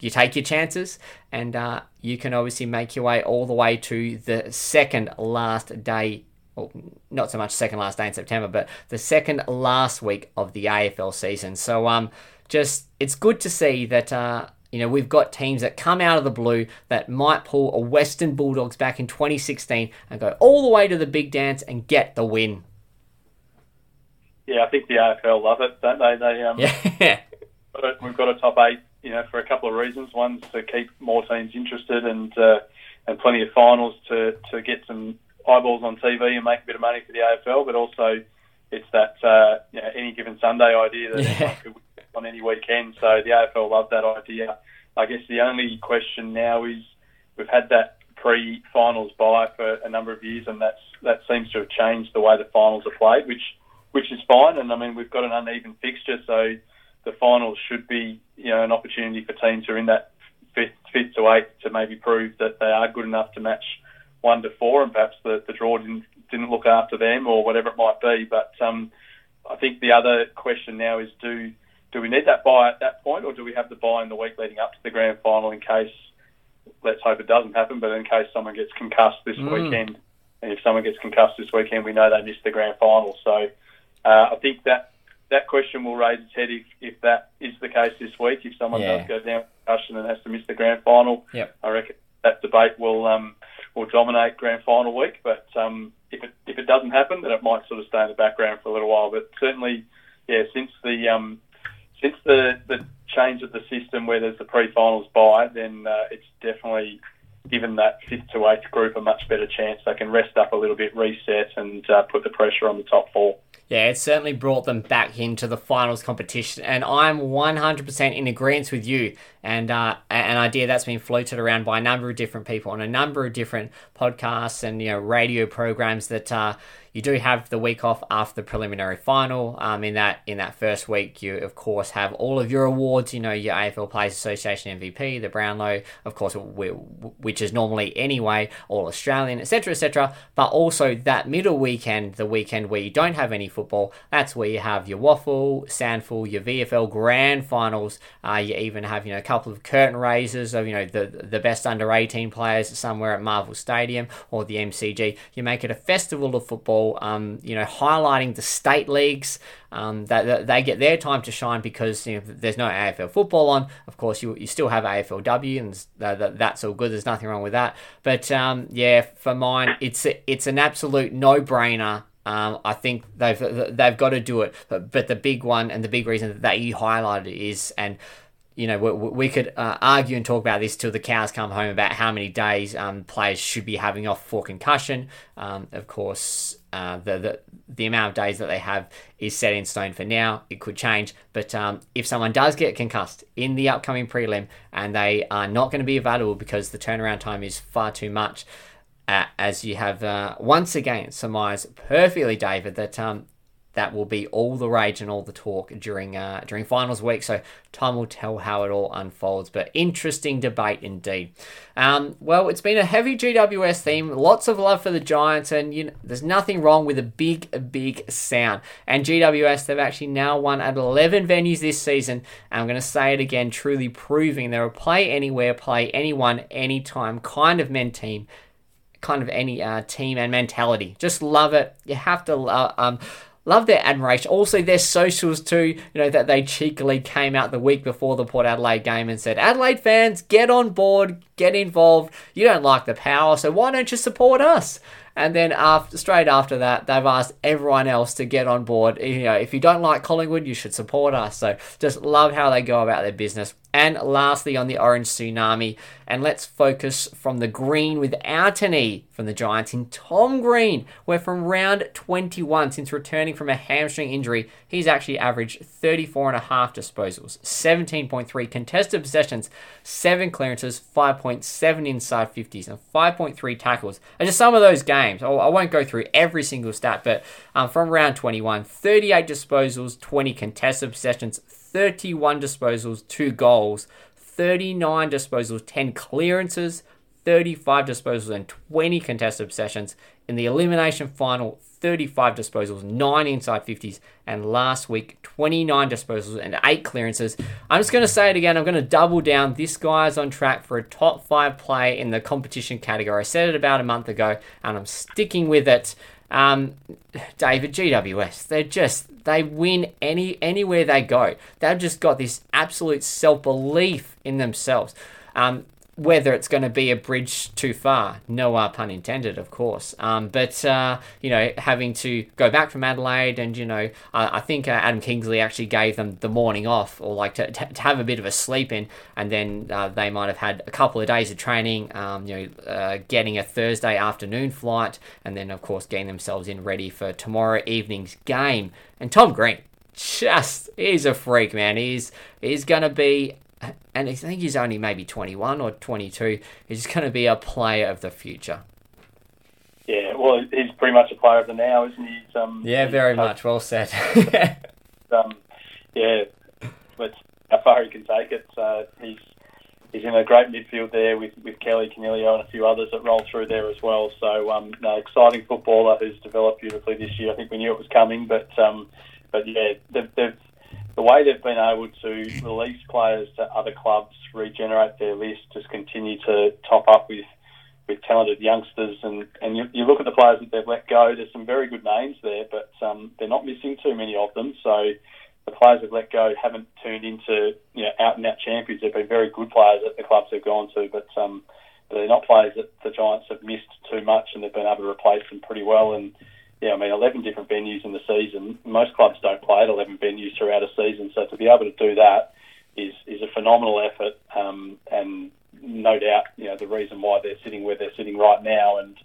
you take your chances and uh, you can obviously make your way all the way to the second last day well, not so much second last day in September, but the second last week of the AFL season. So, um, just it's good to see that uh, you know we've got teams that come out of the blue that might pull a Western Bulldogs back in 2016 and go all the way to the big dance and get the win. Yeah, I think the AFL love it, don't they? They um, yeah. we've got a top eight, you know, for a couple of reasons. One's to keep more teams interested and uh, and plenty of finals to to get some eyeballs on TV and make a bit of money for the AFL, but also it's that uh, you know, any given Sunday idea that yeah. could on any weekend. So the AFL love that idea. I guess the only question now is we've had that pre-finals bye for a number of years, and that's that seems to have changed the way the finals are played, which which is fine. And I mean, we've got an uneven fixture, so the finals should be, you know, an opportunity for teams who are in that fifth, fifth to eighth to maybe prove that they are good enough to match one to four, and perhaps the, the draw didn't didn't look after them or whatever it might be. But um, I think the other question now is do do we need that buy at that point, or do we have the buy in the week leading up to the grand final in case? Let's hope it doesn't happen, but in case someone gets concussed this mm. weekend, and if someone gets concussed this weekend, we know they missed the grand final. So uh, I think that that question will raise its head if, if that is the case this week. If someone yeah. does go down with concussion and has to miss the grand final, yep. I reckon that debate will um, will dominate grand final week. But um, if it if it doesn't happen, then it might sort of stay in the background for a little while. But certainly, yeah, since the um, since the the change of the system where there's the pre-finals bye, then uh, it's definitely given that fifth to eighth group a much better chance. They can rest up a little bit, reset, and uh, put the pressure on the top four. Yeah, it certainly brought them back into the finals competition, and I'm 100% in agreement with you. And uh, an idea that's been floated around by a number of different people on a number of different podcasts and you know radio programs that uh, you do have the week off after the preliminary final. Um, in that in that first week, you of course have all of your awards. You know your AFL Players Association MVP, the Brownlow, of course, which is normally anyway all Australian, etc., etc. But also that middle weekend, the weekend where you don't have any football, that's where you have your WAFL, SANFL, your VFL Grand Finals. Uh, you even have you know a couple of curtain raisers of you know the the best under 18 players somewhere at Marvel Stadium or the MCG. You make it a festival of football um, you know, highlighting the state leagues um, that, that, they get their time to shine because you know, there's no AFL football on. Of course, you, you still have AFLW, and that, that's all good. There's nothing wrong with that. But um, yeah, for mine, it's it's an absolute no brainer. Um, I think they've they've got to do it. But, but the big one and the big reason that you highlighted is and you know, we, we could uh, argue and talk about this till the cows come home about how many days um, players should be having off for concussion. Um, of course, uh, the, the the amount of days that they have is set in stone for now. It could change, but um, if someone does get concussed in the upcoming prelim and they are not going to be available because the turnaround time is far too much, uh, as you have uh, once again surmised perfectly, David, that um, that will be all the rage and all the talk during uh, during finals week. So time will tell how it all unfolds. But interesting debate indeed. Um, well, it's been a heavy GWS theme. Lots of love for the Giants, and you know, there's nothing wrong with a big, big sound. And GWS they've actually now won at 11 venues this season. And I'm going to say it again, truly proving they're a play anywhere, play anyone, anytime kind of men team kind of any uh, team and mentality. Just love it. You have to uh, um, love their admiration. Also, their socials too. You know that they cheekily came out the week before the Port Adelaide game and said, "Adelaide fans, get on board, get involved. You don't like the power, so why don't you support us?" And then after, straight after that, they've asked everyone else to get on board. You know, if you don't like Collingwood, you should support us. So just love how they go about their business. And lastly, on the Orange Tsunami, and let's focus from the green without an E from the Giants in Tom Green, where from round 21, since returning from a hamstring injury, he's actually averaged 34.5 disposals, 17.3 contested possessions, 7 clearances, 5.7 inside 50s, and 5.3 tackles. And just some of those games, I won't go through every single stat, but um, from round 21, 38 disposals, 20 contested possessions, 31 disposals, 2 goals, 39 disposals, 10 clearances, 35 disposals, and 20 contested possessions. In the elimination final, 35 disposals, 9 inside 50s, and last week, 29 disposals and 8 clearances. I'm just going to say it again. I'm going to double down. This guy's on track for a top 5 play in the competition category. I said it about a month ago, and I'm sticking with it. Um, David GWS, they're just they win any anywhere they go. They've just got this absolute self belief in themselves. Um, whether it's going to be a bridge too far, no uh, pun intended, of course. Um, but uh, you know, having to go back from Adelaide, and you know, I think uh, Adam Kingsley actually gave them the morning off, or like to, to, have a bit of a sleep in, and then uh, they might have had a couple of days of training. Um, you know, uh, getting a Thursday afternoon flight, and then of course getting themselves in ready for tomorrow evening's game. And Tom Green, just he's a freak, man. He's he's gonna be and I think he's only maybe 21 or 22. He's going to be a player of the future. Yeah, well, he's pretty much a player of the now, isn't he? Um, yeah, very much. Well said. um, yeah, but how far he can take it. Uh, he's he's in a great midfield there with, with Kelly Coniglio and a few others that roll through there as well. So, um, no, exciting footballer who's developed beautifully this year. I think we knew it was coming, but um, but yeah, they've, they've the way they've been able to release players to other clubs, regenerate their list, just continue to top up with with talented youngsters, and and you, you look at the players that they've let go. There's some very good names there, but um, they're not missing too many of them. So the players they've let go haven't turned into you know out and out champions. They've been very good players at the clubs they've gone to, but um, they're not players that the Giants have missed too much, and they've been able to replace them pretty well. And yeah, I mean, 11 different venues in the season. Most clubs don't play at 11 venues throughout a season, so to be able to do that is is a phenomenal effort, um, and no doubt, you know, the reason why they're sitting where they're sitting right now. And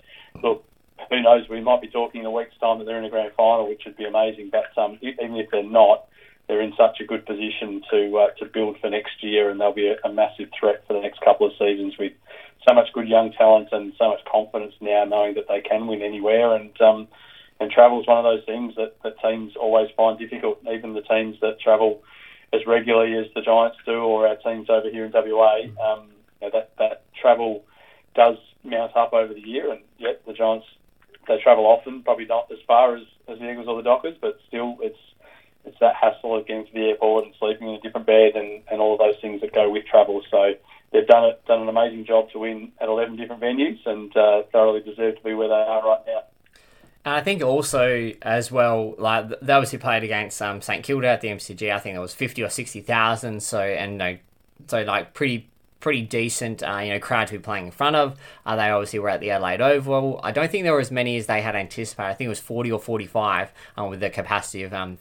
look, who knows? We might be talking in a week's time that they're in a grand final, which would be amazing. But um, even if they're not, they're in such a good position to uh, to build for next year, and they'll be a, a massive threat for the next couple of seasons with so much good young talent and so much confidence now, knowing that they can win anywhere. And um, and travel is one of those things that, that teams always find difficult. Even the teams that travel as regularly as the Giants do, or our teams over here in WA, um, you know, that that travel does mount up over the year. And yet the Giants they travel often, probably not as far as, as the Eagles or the Dockers, but still it's it's that hassle of getting to the airport and sleeping in a different bed and, and all of those things that go with travel. So they've done it done an amazing job to win at 11 different venues and uh, thoroughly deserve to be where they are right now. And I think also as well, like they obviously played against um, St Kilda at the MCG. I think it was fifty or sixty thousand. So and no, so like pretty pretty decent, uh, you know, crowd to be playing in front of. Uh, they obviously were at the Adelaide Oval. I don't think there were as many as they had anticipated. I think it was forty or forty five, um, with the capacity of um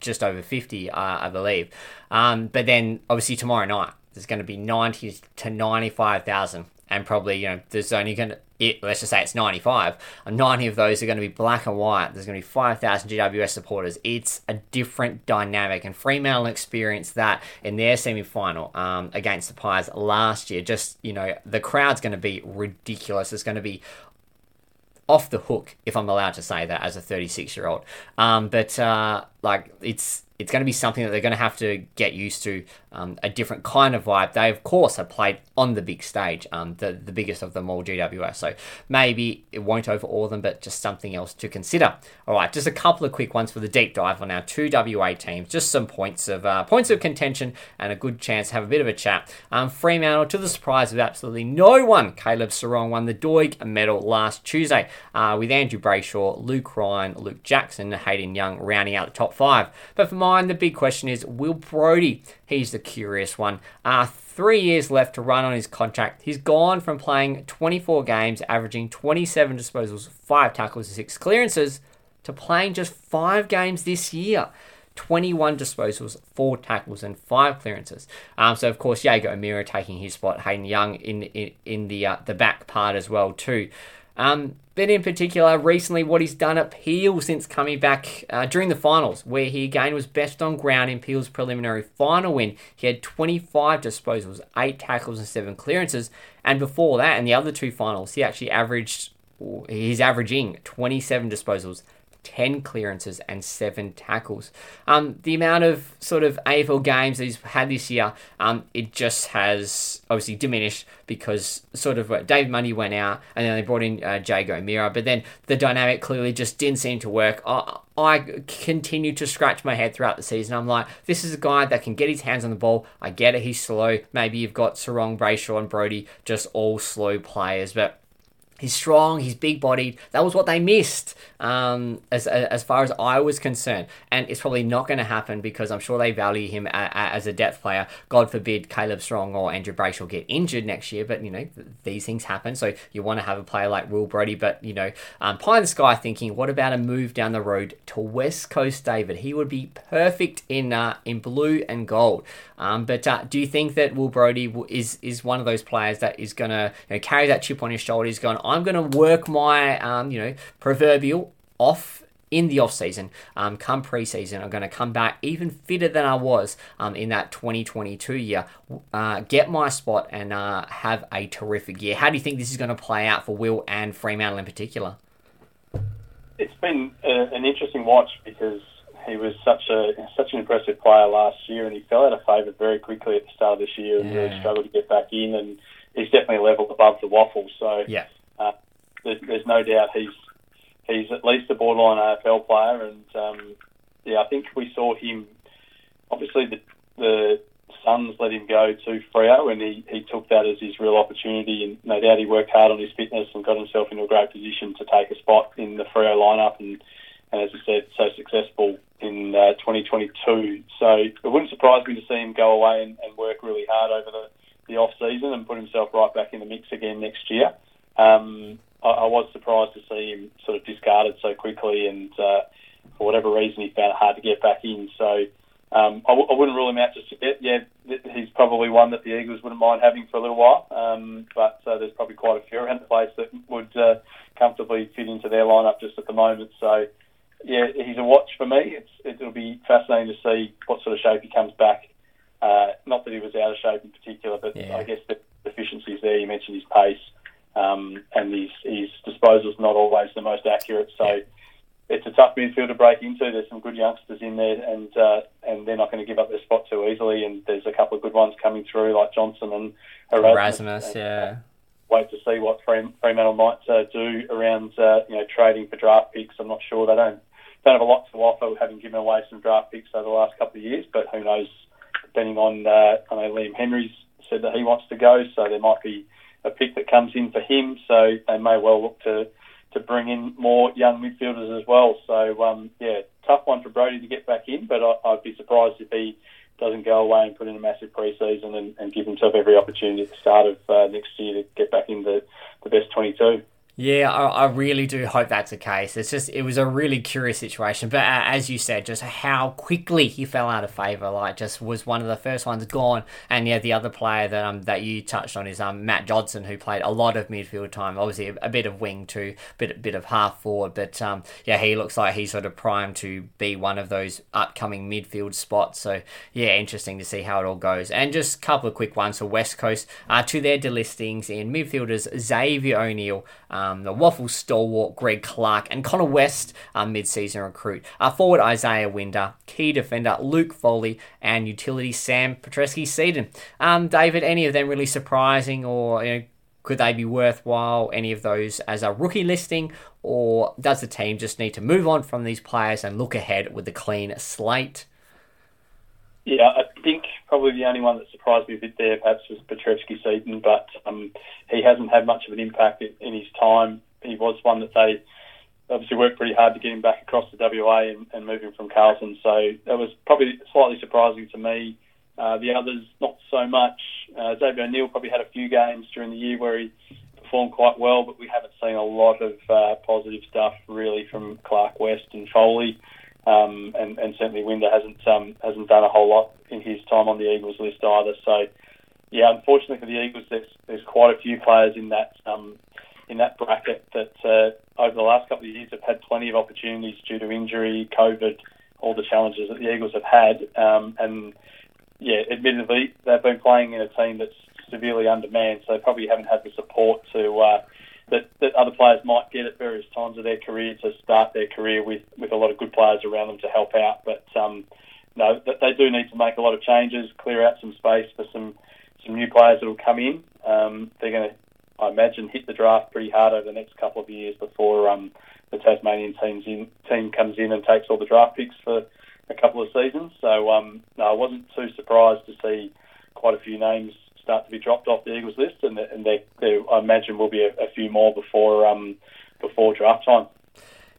just over 50, uh, I believe. Um, but then obviously tomorrow night, there's going to be 90 to 95,000 and probably you know there's only going to it, let's just say it's 95 and 90 of those are going to be black and white. There's going to be 5000 gws supporters. It's a different dynamic and fremantle experienced that in their semi-final um, against the pies last year. Just you know the crowd's going to be ridiculous. It's going to be off the hook if i'm allowed to say that as a 36 year old um, but uh, like it's it's going to be something that they're going to have to get used to um, a different kind of vibe. They, of course, have played on the big stage, um, the, the biggest of them all, GWS. So maybe it won't overawe them, but just something else to consider. All right, just a couple of quick ones for the deep dive on our two WA teams. Just some points of uh, points of contention and a good chance to have a bit of a chat. Um, Fremantle, to the surprise of absolutely no one, Caleb Serong won the Doig medal last Tuesday uh, with Andrew Brayshaw, Luke Ryan, Luke Jackson, Hayden Young rounding out the top five. But for mine, the big question is Will Brodie? He's the curious one. Uh, three years left to run on his contract. He's gone from playing 24 games, averaging 27 disposals, 5 tackles, 6 clearances, to playing just 5 games this year. 21 disposals, 4 tackles, and 5 clearances. Um, so, of course, Jaeger O'Meara taking his spot, Hayden Young in, in, in the, uh, the back part as well, too. Um, but in particular, recently, what he's done at Peel since coming back uh, during the finals, where he again was best on ground in Peel's preliminary final win. He had 25 disposals, 8 tackles, and 7 clearances. And before that, in the other two finals, he actually averaged, he's averaging 27 disposals, 10 clearances and 7 tackles. Um, the amount of sort of AFL games that he's had this year, um, it just has obviously diminished because sort of uh, Dave Mundy went out and then they brought in uh, Jaeger O'Meara, but then the dynamic clearly just didn't seem to work. I, I continue to scratch my head throughout the season. I'm like, this is a guy that can get his hands on the ball. I get it, he's slow. Maybe you've got Serong, Brayshaw, and Brodie, just all slow players, but He's strong, he's big bodied. That was what they missed um, as, as far as I was concerned. And it's probably not going to happen because I'm sure they value him a, a, as a depth player. God forbid Caleb Serong or Andrew Brayshaw get injured next year, but you know, these things happen. So you want to have a player like Will Brodie. but you know, um, pie in the sky thinking, what about a move down the road to West Coast David? He would be perfect in, uh, in blue and gold. Um, but uh, do you think that Will Brodie is, is one of those players that is going to you know, carry that chip on his shoulder? Going, I'm going to work my, um, you know, proverbial off in the off season, um, come preseason, I'm going to come back even fitter than I was um, in that 2022 year. Uh, get my spot and uh, have a terrific year. How do you think this is going to play out for Will and Fremantle in particular? It's been a, uh, an interesting watch because he was such a such an impressive player last year, and he fell out of favour very quickly at the start of this year, and really struggled to get back in. And he's definitely leveled above the WAFL. So yeah, uh, there's, there's no doubt he's he's at least a borderline AFL player, and um, yeah, I think we saw him. Obviously, the the Suns let him go to Freo, and he, he took that as his real opportunity. And no doubt he worked hard on his fitness and got himself into a great position to take a spot in the Freo lineup. And, as I said, so successful in uh, 2022. So it wouldn't surprise me to see him go away and, and work really hard over the, the off season and put himself right back in the mix again next year. Um, I, I, was surprised to see him sort of discarded so quickly, and uh, for whatever reason, he found it hard to get back in. So um, I w- I wouldn't rule him out just yet. Yeah, he's probably one that the Eagles wouldn't mind having for a little while, um, but uh, there's probably quite a few around the place that would uh, comfortably fit into their lineup just at the moment. So yeah, he's a watch for me. It's, it'll be fascinating to see what sort of shape he comes back. Uh, not that he was out of shape in particular, but yeah. I guess the deficiencies there. You mentioned his pace um, and his, his disposal's not always the most accurate. So yeah. it's a tough midfield to break into. There's some good youngsters in there, and uh, and they're not going to give up their spot too easily. And there's a couple of good ones coming through, like Johnson and Erasmus. Erasmus and, yeah. Wait to see what Fremantle might uh, do around uh, you know trading for draft picks. I'm not sure they don't don't have a lot to offer, having given away some draft picks over the last couple of years. But who knows? Depending on, uh, I know Liam Henry's said that he wants to go, so there might be a pick that comes in for him. So they may well look to to bring in more young midfielders as well. So um, yeah, tough one for Brodie to get back in, but I, would be surprised if he doesn't go away and put in a massive pre-season and, and give himself every opportunity at the start of uh, next year to get back into the best 22. Yeah, I, I, really do hope that's the case. It's just it was a really curious situation, but uh, as you said, just how quickly he fell out of favour. Like, just was one of the first ones gone. And yeah, the other player that um that you touched on is um Matt Johnson, who played a lot of midfield time. Obviously, a, a bit of wing too, bit bit of half forward, but um yeah, he looks like he's sort of primed to be one of those upcoming midfield spots. So yeah, interesting to see how it all goes. And just a couple of quick ones for West Coast uh, to their delistings in midfielders Xavier O'Neill um, the WAFL stalwart Greg Clark, and Connor West, uh, mid-season recruit. Uh, forward Isaiah Winder, key defender Luke Foley, and utility Sam Petrevski-Seton. Um, David, any of them really surprising, or you know, could they be worthwhile? Any of those as a rookie listing, or does the team just need to move on from these players and look ahead with a clean slate? Yeah, think probably the only one that surprised me a bit there perhaps was Petrevski-Seton, but um, he hasn't had much of an impact in, in, his time. He was one that they obviously worked pretty hard to get him back across the WA and, and move him from Carlton. So that was probably slightly surprising to me. Uh, the others, not so much. Uh, Xavier O'Neill probably had a few games during the year where he performed quite well, but we haven't seen a lot of uh, positive stuff really from Clark West and Foley. Um, and, and, certainly Winder hasn't um, hasn't done a whole lot in his time on the Eagles list either. So, yeah, unfortunately for the Eagles, there's, there's quite a few players in that um, in that bracket that uh, over the last couple of years have had plenty of opportunities due to injury, COVID, all the challenges that the Eagles have had. Um, and yeah, admittedly, they've been playing in a team that's severely undermanned, so they probably haven't had the support to uh, that, that other players might get at various times of their career to start their career with, with a lot of good players around them to help out. But um, no, they do need to make a lot of changes, clear out some space for some some new players that will come in. Um, they're going to, I imagine, hit the draft pretty hard over the next couple of years before um, the Tasmanian teams in, team comes in and takes all the draft picks for a couple of seasons. So um, no, I wasn't too surprised to see quite a few names start to be dropped off the Eagles list, and, and there, there, I imagine will be a, a few more before um, before draft time.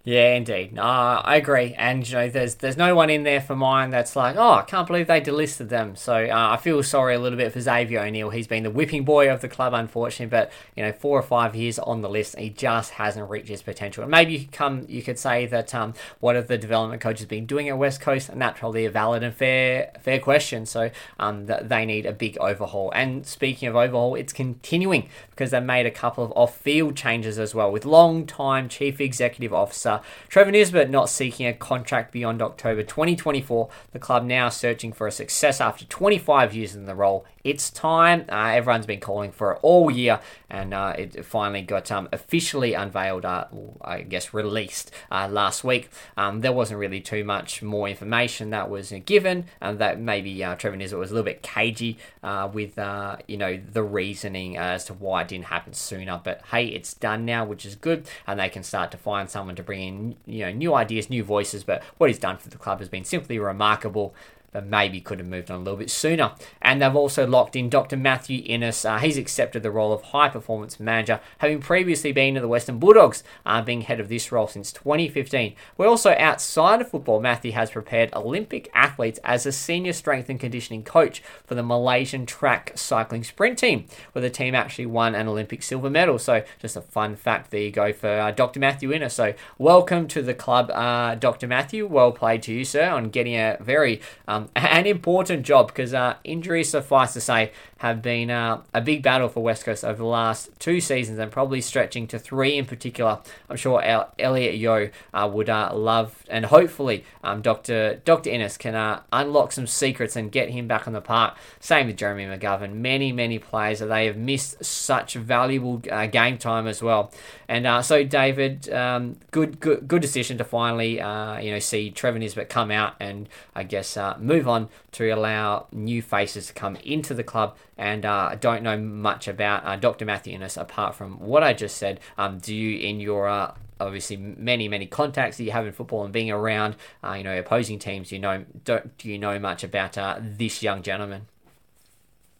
Yeah, indeed. I agree. And you know, there's there's no one in there for mine that's like, oh, I can't believe they delisted them. So uh, I feel sorry a little bit for Xavier O'Neill. He's been the whipping boy of the club, unfortunately. But you know, four or five years on the list, he just hasn't reached his potential. And maybe you could come, you could say that um, what have the development coaches been doing at West Coast, and that's probably a valid and fair fair question. So um, they need a big overhaul. And speaking of overhaul, it's continuing because they made a couple of off-field changes as well with long-time chief executive officer. Trevor Nisbett not seeking a contract beyond October 2024. The club now searching for a success after 25 years in the role. It's time. Uh, everyone's been calling for it all year, and uh, it finally got um, officially unveiled, uh, I guess released uh, last week. Um, there wasn't really too much more information that was given, and that maybe uh, Trevor Nisbett was a little bit cagey uh, with you know the reasoning as to why it didn't happen sooner. But hey, it's done now, which is good, and they can start to find someone to bring in you know new ideas, new voices. But what he's done for the club has been simply remarkable but maybe could have moved on a little bit sooner. And they've also locked in Dr. Matthew Inness. Uh, he's accepted the role of high performance manager, having previously been to the Western Bulldogs, uh, being head of this role since 2015. We're also outside of football. Matthew has prepared Olympic athletes as a senior strength and conditioning coach for the Malaysian track cycling sprint team, where the team actually won an Olympic silver medal. So, just a fun fact there you go for uh, Dr. Matthew Inness. So, welcome to the club, uh, Dr. Matthew. Well played to you, sir, on getting a very um, an important job because uh, injuries, suffice to say, have been uh, a big battle for West Coast over the last two seasons and probably stretching to three in particular. I'm sure El- Elliot Yeo uh, would uh, love and hopefully um, Dr. Dr. Inness can uh, unlock some secrets and get him back on the park. Same with Jeremy McGovern. Many, many players that they have missed such valuable uh, game time as well. And uh, so, David, um, good, good, good decision to finally, you know, see Trevor Nisbett come out and I guess move on to allow new faces to come into the club and uh, I don't know much about uh, Dr. Matthew Inness apart from what I just said. Um, do you, in your uh, obviously many many contacts that you have in football and being around, uh, you know, opposing teams, do you know don't do you know much about uh, this young gentleman?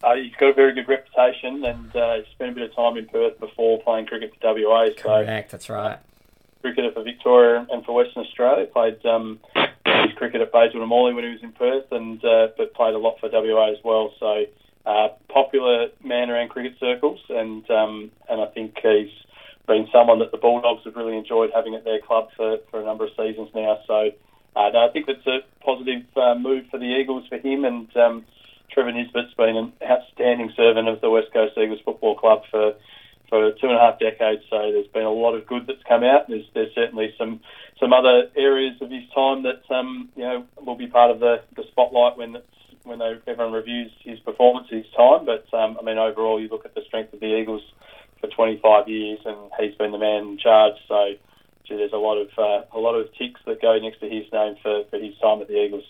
Uh, he's got a very good reputation and uh, spent a bit of time in Perth before playing cricket for WA. So, Correct, that's right. cricketer for Victoria and for Western Australia. Played um, his cricket at Bayswater and Morley when he was in Perth, and but played a lot for WA as well. So uh, popular man around cricket circles, and um, and I think he's been someone that the Bulldogs have really enjoyed having at their club for, for a number of seasons now. So uh, no, I think it's a positive uh, move for the Eagles for him. And um, Trevor Nisbett's been an outstanding servant of the West Coast Eagles Football Club for for two and a half decades. So there's been a lot of good that's come out. And there's there's certainly some some other areas of his time that um, you know will be part of the, the spotlight when when they, everyone reviews his performance, his time. But um, I mean, overall, you look at the strength of the Eagles for 25 years, and he's been the man in charge. So gee, there's a lot of uh, a lot of ticks that go next to his name for, for his time at the Eagles.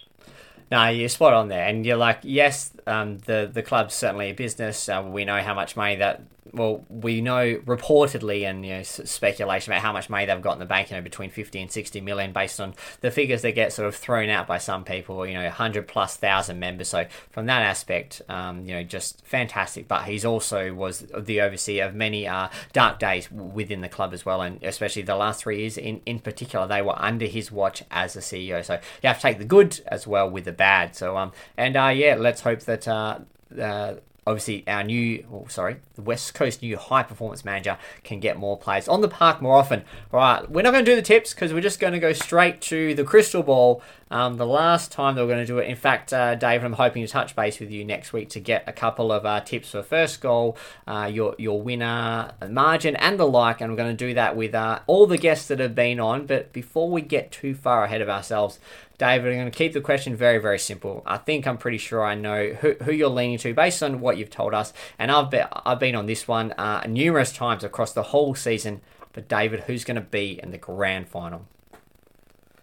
No, you're spot on there, and you're like, yes, um, the the club's certainly a business. Uh, we know how much money that well, we know reportedly and you know speculation about how much money they've got in the bank, you know, between fifty and sixty million, based on the figures that get sort of thrown out by some people. You know, hundred plus thousand members. So from that aspect, um, you know, just fantastic. But he's also was the overseer of many uh, dark days within the club as well, and especially the last three years in in particular, they were under his watch as a CEO. So you have to take the good as well with the bad. So um, and uh, yeah, let's hope that uh, uh obviously our new, oh, sorry, the West Coast new high performance manager can get more players on the park more often. All right, we're not going to do the tips because we're just going to go straight to the crystal ball. Um, the last time they were going to do it, in fact, uh, David, I'm hoping to touch base with you next week to get a couple of uh, tips for first goal, uh, your your winner margin, and the like. And we're going to do that with uh, all the guests that have been on. But before we get too far ahead of ourselves, David, I'm going to keep the question very, very simple. I think I'm pretty sure I know who, who you're leaning to based on what you've told us. And I've been, I've been on this one uh, numerous times across the whole season. But, David, who's going to be in the grand final?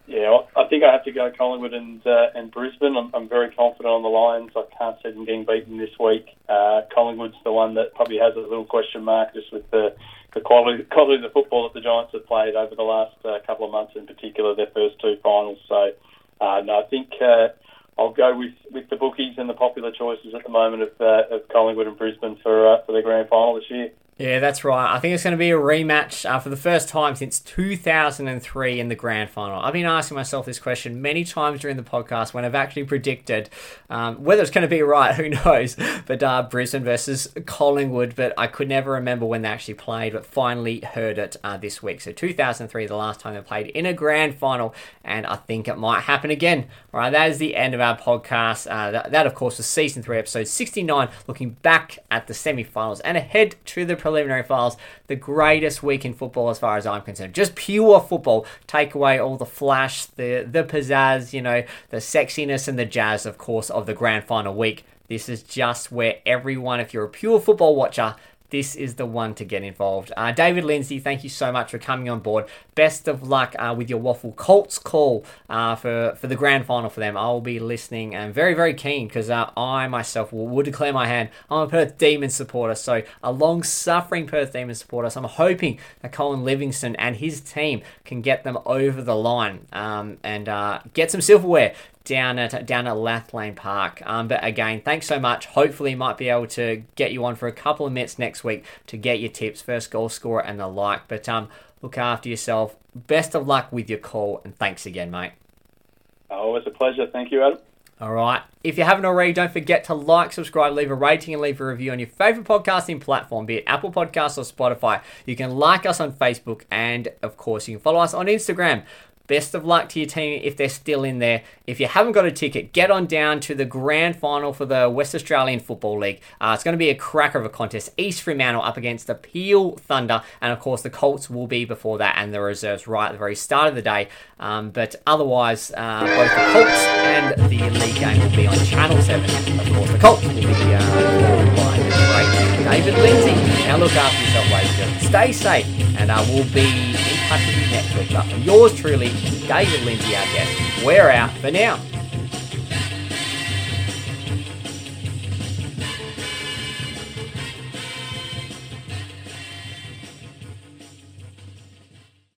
Yeah, I think I have to go Collingwood and uh, and Brisbane. I'm, I'm, very confident on the Lions. I can't see them getting beaten this week. Uh, Collingwood's the one that probably has a little question mark just with the, the quality, quality of the football that the Giants have played over the last uh, couple of months, in particular their first two finals. So uh, no, I think uh, I'll go with, with the bookies and the popular choices at the moment of, uh, of Collingwood and Brisbane for uh, for the grand final this year. Yeah, that's right. I think it's going to be a rematch uh, for the first time since 2003 in the grand final. I've been asking myself this question many times during the podcast when I've actually predicted um, whether it's going to be right, who knows, but uh, Brisbane versus Collingwood, but I could never remember when they actually played, but finally heard it uh, this week. So 2003, the last time they played in a grand final, and I think it might happen again. All right, that is the end of our podcast. Uh, that, that, of course, was season three, episode 69, looking back at the semi finals and ahead to the preliminary finals. The greatest week in football, as far as I'm concerned. Just pure football. Take away all the flash, the the pizzazz, you know, the sexiness and the jazz, of course, of the grand final week. This is just where everyone, if you're a pure football watcher, this is the one to get involved. Uh, David Lindsay, thank you so much for coming on board. Best of luck uh, with your WAFL Colts call uh, for, for the grand final for them. I'll be listening and very, very keen because uh, I myself will, will, declare my hand. I'm a Perth Demon supporter, so a long suffering Perth Demon supporter. So I'm hoping that Colin Livingston and his team can get them over the line um, and uh, get some silverware down at down at Lathlain Park. Um, but again, thanks so much. Hopefully, might be able to get you on for a couple of minutes next week to get your tips, first goal scorer, and the like. But um, look after yourself. Best of luck with your call, and thanks again, mate. Always a pleasure. Thank you, Adam. All right. If you haven't already, don't forget to like, subscribe, leave a rating, and leave a review on your favorite podcasting platform, be it Apple Podcasts or Spotify. You can like us on Facebook, and of course, you can follow us on Instagram. Best of luck to your team if they're still in there. If you haven't got a ticket, get on down to the grand final for the West Australian Football League. Uh, it's going to be a cracker of a contest. East Fremantle up against the Peel Thunder, and of course the Colts will be before that, and the reserves right at the very start of the day. Um, but otherwise, uh, both the Colts and the league game will be on Channel 7. Of course, the Colts will be uh, live. David Lindsay. Now look after yourself, ladies and gentlemen. Stay safe, and I uh, will be yours truly, David Lindsay, our guest, we're out for now.